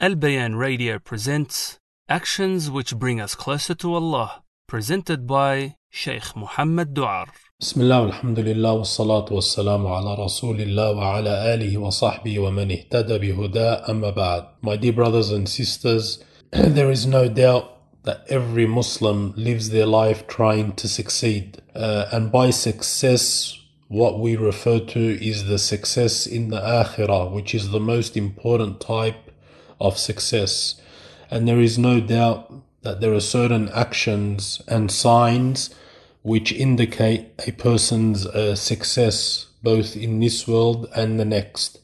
Al Bayan Radio presents Actions Which Bring Us Closer to Allah, presented by Sheikh Muhammad Duar. بسم الله والحمد لله والصلاة والسلام على رسول الله وعلى آله وصحبه ومن اهتدى بهداه أما بعد My dear brothers and sisters, there is no doubt that every Muslim lives their life trying to succeed. Uh, and by success, what we refer to is the success in the Akhirah, which is the most important type of success. And there is no doubt that there are certain actions and signs which indicate a person's uh, success both in this world and the next.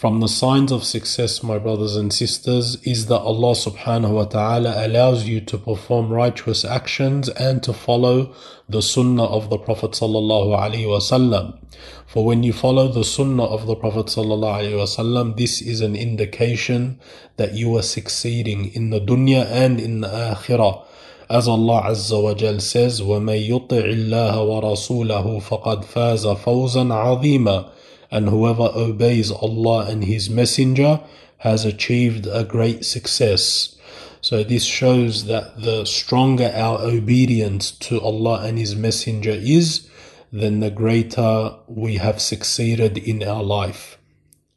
From the signs of success, my brothers and sisters, is that Allah subhanahu wa ta'ala allows you to perform righteous actions and to follow the sunnah of the Prophet sallallahu alaihi wasallam. For when you follow the sunnah of the Prophet sallallahu alaihi wasallam, this is an indication that you are succeeding in the dunya and in the akhirah. As Allah Azza wa Jal says, وَمَن يُطِعِ اللَّهَ وَرَسُولَهُ فَقَدْ فَازَ فَوْزًا عَظِيمًا and whoever obeys Allah and His Messenger has achieved a great success. So this shows that the stronger our obedience to Allah and His Messenger is, then the greater we have succeeded in our life.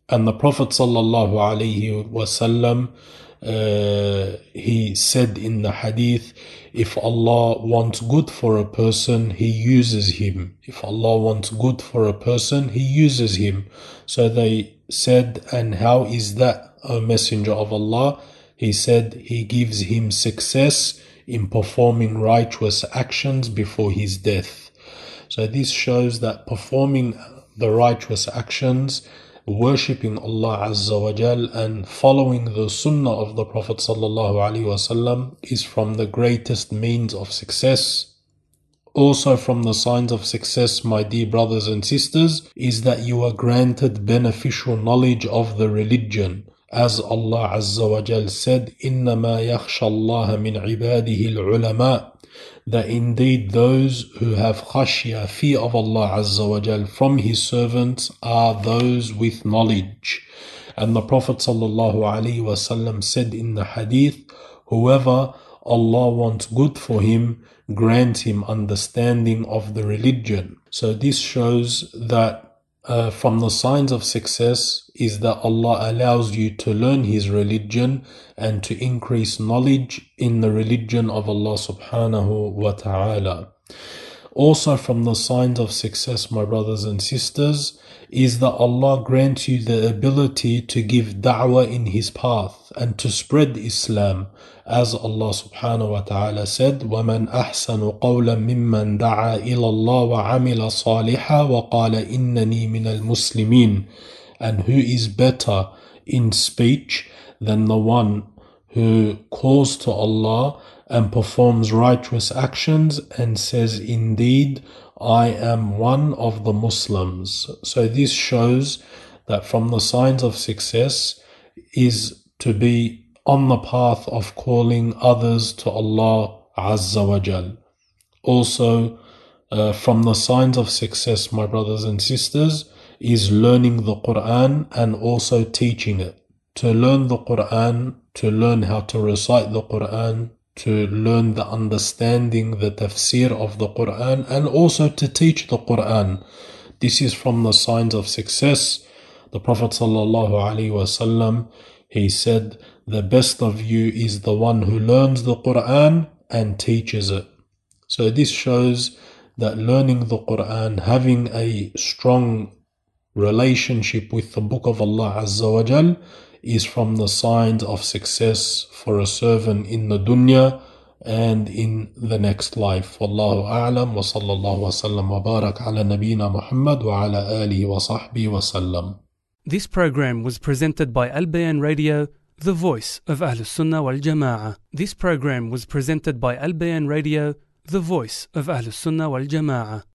And the Prophet sallallahu alaihi wasallam uh, he said in the hadith, if Allah wants good for a person, He uses him. If Allah wants good for a person, He uses him. So they said, and how is that, O Messenger of Allah? He said, He gives him success in performing righteous actions before his death. So this shows that performing the righteous actions worshipping Allah Azza wa Jal and following the Sunnah of the Prophet Sallallahu Alaihi Wasallam is from the greatest means of success. Also, from the signs of success, my dear brothers and sisters, is that you are granted beneficial knowledge of the religion. As Allah Azza wa Jal said, إِنَّمَا يَخْشَى اللَّهَ مِنْ عِبَادِهِ الْعُلَمَاء that indeed those who have khashya, fear of Allah Azza wa Jal from His servants are those with knowledge. And the Prophet Sallallahu Alaihi Wasallam said in the hadith, whoever Allah wants good for him, grant him understanding of the religion. So this shows that uh, from the signs of success is that Allah allows you to learn His religion and to increase knowledge in the religion of Allah subhanahu wa ta'ala. Also, from the signs of success, my brothers and sisters, is that Allah grants you the ability to give da'wah in His path and to spread Islam. As Allah subhanahu wa ta'ala said, وَمَنْ أَحْسَنُ قَوْلًا مِمَّنْ دَعَا إِلَى اللَّهِ وَعَمِلَ صَالِحًا وَقَالَ إِنَّنِي مِنَ الْمُسْلِمِينَ And who is better in speech than the one who calls to Allah and performs righteous actions and says, Indeed, I am one of the Muslims. So this shows that from the signs of success is to be on the path of calling others to Allah Azza wa Jal. Also, uh, from the signs of success, my brothers and sisters, is learning the Quran and also teaching it. To learn the Quran, to learn how to recite the Quran, to learn the understanding, the tafsir of the Quran, and also to teach the Quran. This is from the signs of success. The Prophet ﷺ, he said, the best of you is the one who learns the Quran and teaches it. So this shows that learning the Quran, having a strong relationship with the book of Allah Azza wa Jal, is from the signs of success for a servant in the dunya and in the next life. Wallahu a'lam wa sallallahu wa sallam wa barak ala nabiyyina Muhammad wa ala alihi wa sahbihi wa sallam. This program was presented by Al Bayan Radio, the voice of Ahlus Sunnah wal Jama'ah. This program was presented by Al Bayan Radio, the voice of Ahlus Sunnah wal Jama'ah.